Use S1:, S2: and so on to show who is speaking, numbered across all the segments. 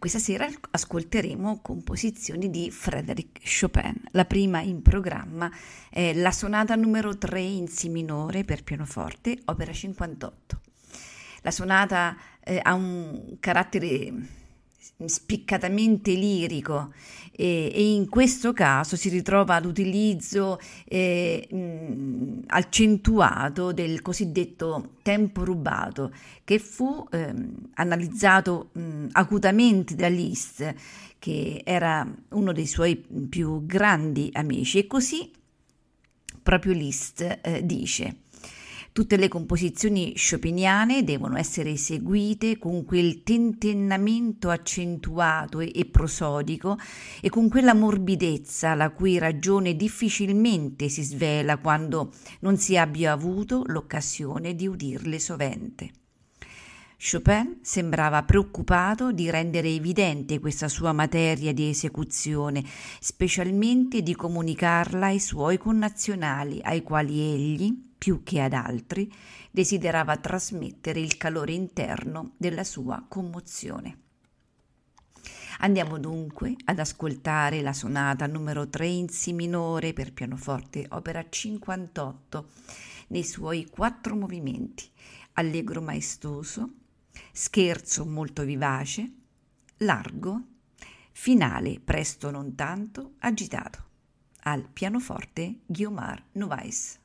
S1: Questa sera ascolteremo composizioni di Frédéric Chopin. La prima in programma è la sonata numero 3 in Si minore per pianoforte, opera 58. La sonata eh, ha un carattere spiccatamente lirico. E, e, in questo caso si ritrova l'utilizzo eh, mh, accentuato del cosiddetto tempo rubato che fu eh, analizzato mh, acutamente da Liszt che era uno dei suoi più grandi amici. E così proprio Liszt eh, dice Tutte le composizioni chopiniane devono essere eseguite con quel tentennamento accentuato e, prosodico e con quella morbidezza la cui ragione difficilmente si svela quando non si abbia avuto l'occasione di udirle sovente. Chopin sembrava preoccupato di rendere evidente questa sua materia di esecuzione, specialmente di comunicarla ai suoi connazionali, ai quali egli, più che ad altri, desiderava trasmettere il calore interno della sua commozione. Andiamo dunque ad ascoltare la sonata numero 3 in Si minore per pianoforte, opera 58, nei suoi quattro movimenti, allegro maestoso, scherzo molto vivace, largo, finale presto non tanto, agitato. Al pianoforte Guiomar Novaes.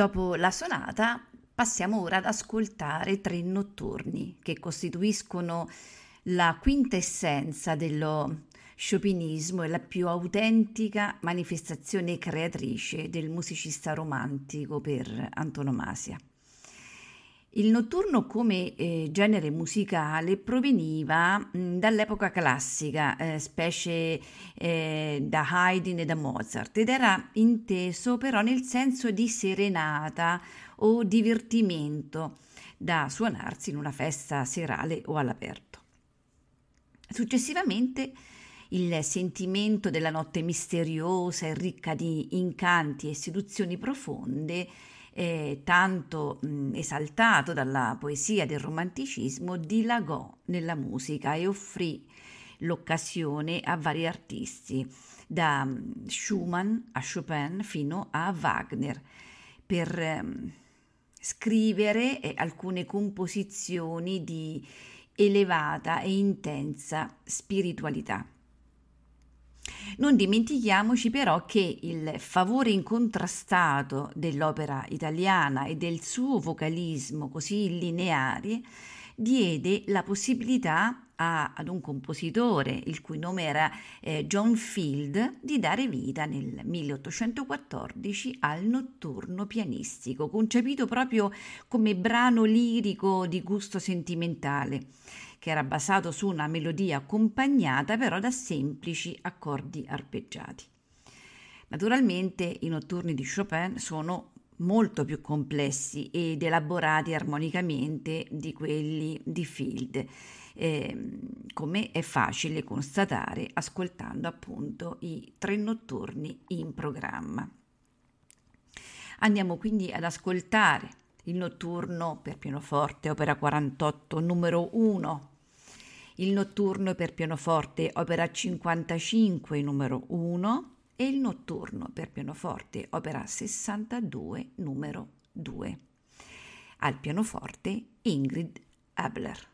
S1: Dopo la sonata passiamo ora ad ascoltare tre notturni che costituiscono la quintessenza dello sciopinismo e la più autentica manifestazione creatrice del musicista romantico per antonomasia. Il notturno come eh, genere musicale proveniva mh, dall'epoca classica, eh, specie eh, da Haydn e da Mozart, ed era inteso però nel senso di serenata o divertimento da suonarsi in una festa serale o all'aperto. Successivamente il sentimento della notte misteriosa e ricca di incanti e seduzioni profonde eh, tanto mh, esaltato dalla poesia del romanticismo, dilagò nella musica e offrì l'occasione a vari artisti, da Schumann a Chopin fino a Wagner, per eh, scrivere eh, alcune composizioni di elevata e intensa spiritualità. Non dimentichiamoci però che il favore incontrastato dell'opera italiana e del suo vocalismo così lineare diede la possibilità a, ad un compositore, il cui nome era eh, John Field, di dare vita nel 1814 al notturno pianistico, concepito proprio come brano lirico di gusto sentimentale che era basato su una melodia accompagnata però da semplici accordi arpeggiati. Naturalmente i notturni di Chopin sono molto più complessi ed elaborati armonicamente di quelli di Field, eh, come è facile constatare ascoltando appunto i tre notturni in programma. Andiamo quindi ad ascoltare il notturno per pianoforte opera 48 numero 1 il notturno per pianoforte opera 55 numero 1 e il notturno per pianoforte opera 62 numero 2. Al pianoforte Ingrid Abler.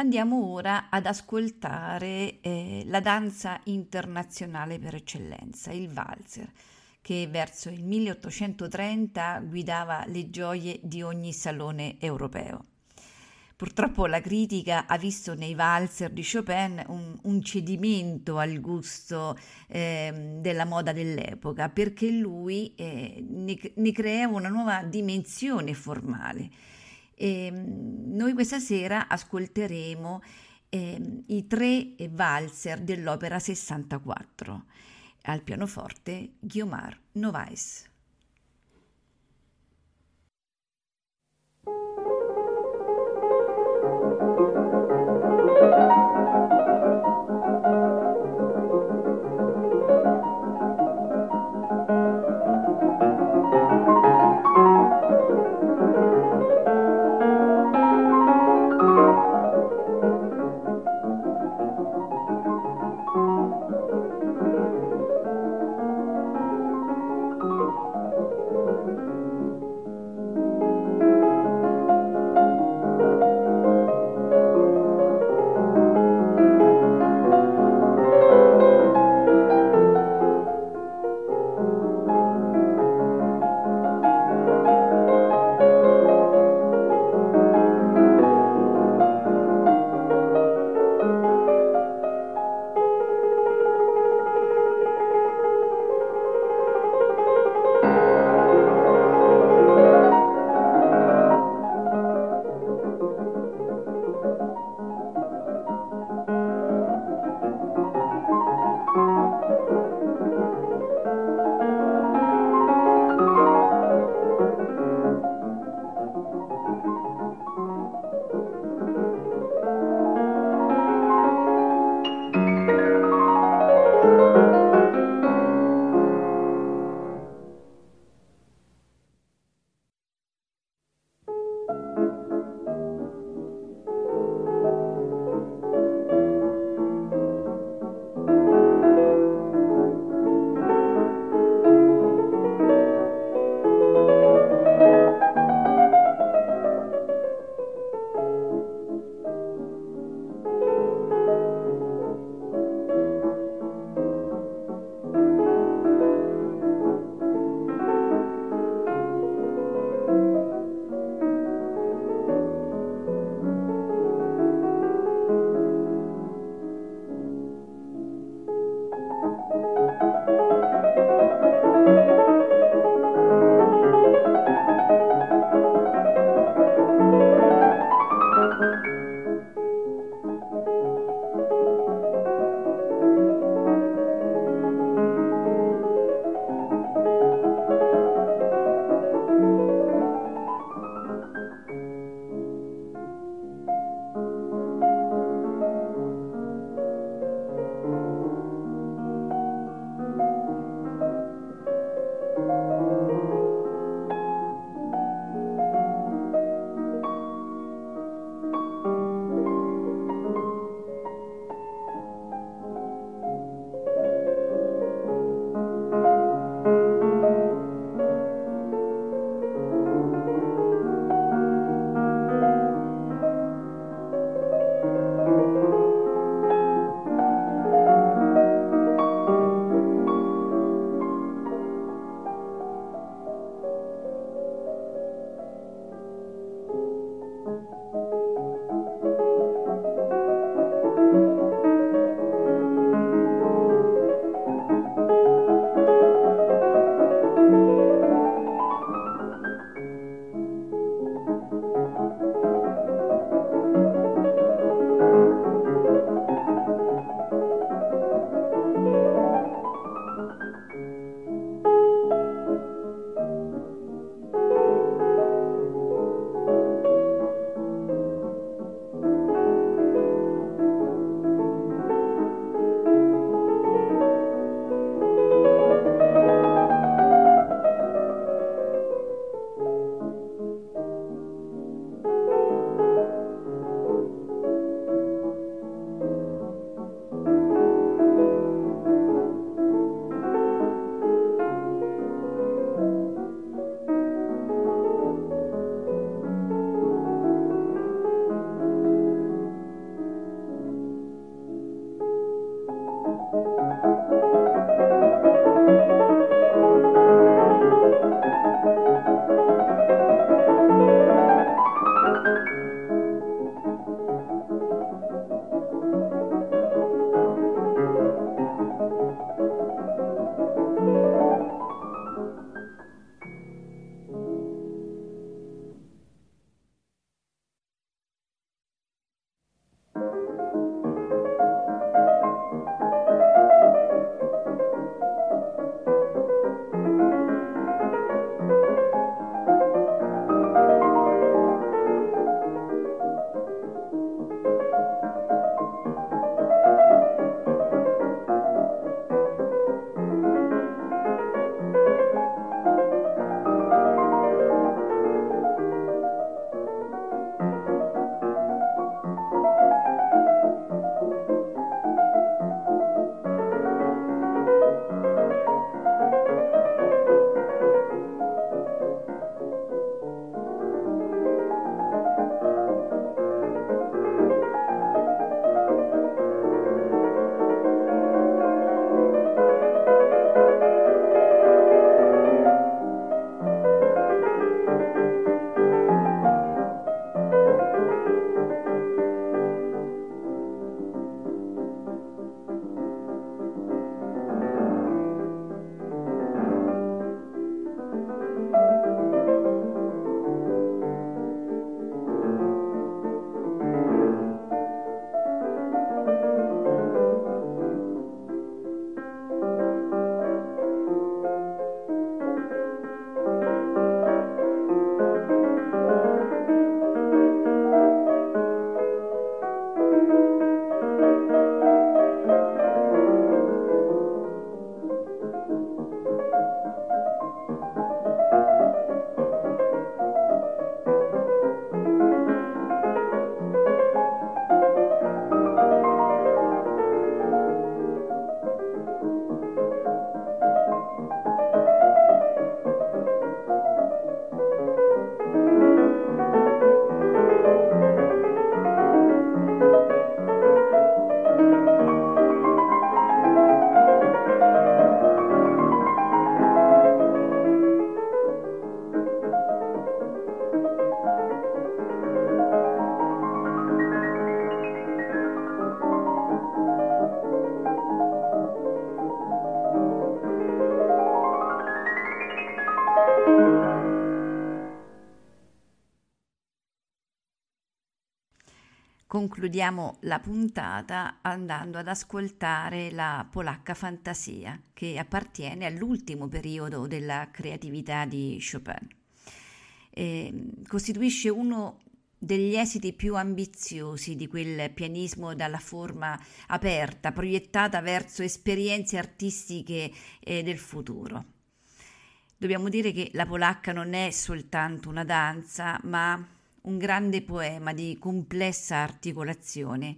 S1: Andiamo ora ad ascoltare eh, la danza internazionale per eccellenza, il valzer, che verso il 1830 guidava le gioie di ogni salone europeo. Purtroppo la critica ha visto nei valzer di Chopin un, un cedimento al gusto eh, della moda dell'epoca, perché lui eh, ne, ne creava una nuova dimensione formale e ehm, noi questa sera ascolteremo eh, i tre valzer dell'opera 64 al pianoforte Guiomar Novaes. Concludiamo la puntata andando ad ascoltare la polacca fantasia che appartiene all'ultimo periodo della creatività di Chopin. Eh, costituisce uno degli esiti più ambiziosi di quel pianismo dalla forma aperta, proiettata verso esperienze artistiche eh, del futuro. Dobbiamo dire che la polacca non è soltanto una danza, ma un grande poema di complessa articolazione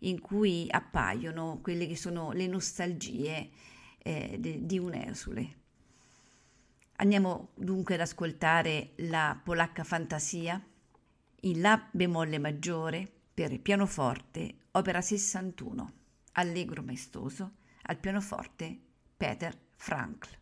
S1: in cui appaiono quelle che sono le nostalgie eh, de, di un'Esule. Andiamo dunque ad ascoltare la polacca fantasia in La bemolle maggiore per pianoforte, opera 61, allegro maestoso, al pianoforte Peter Frankl.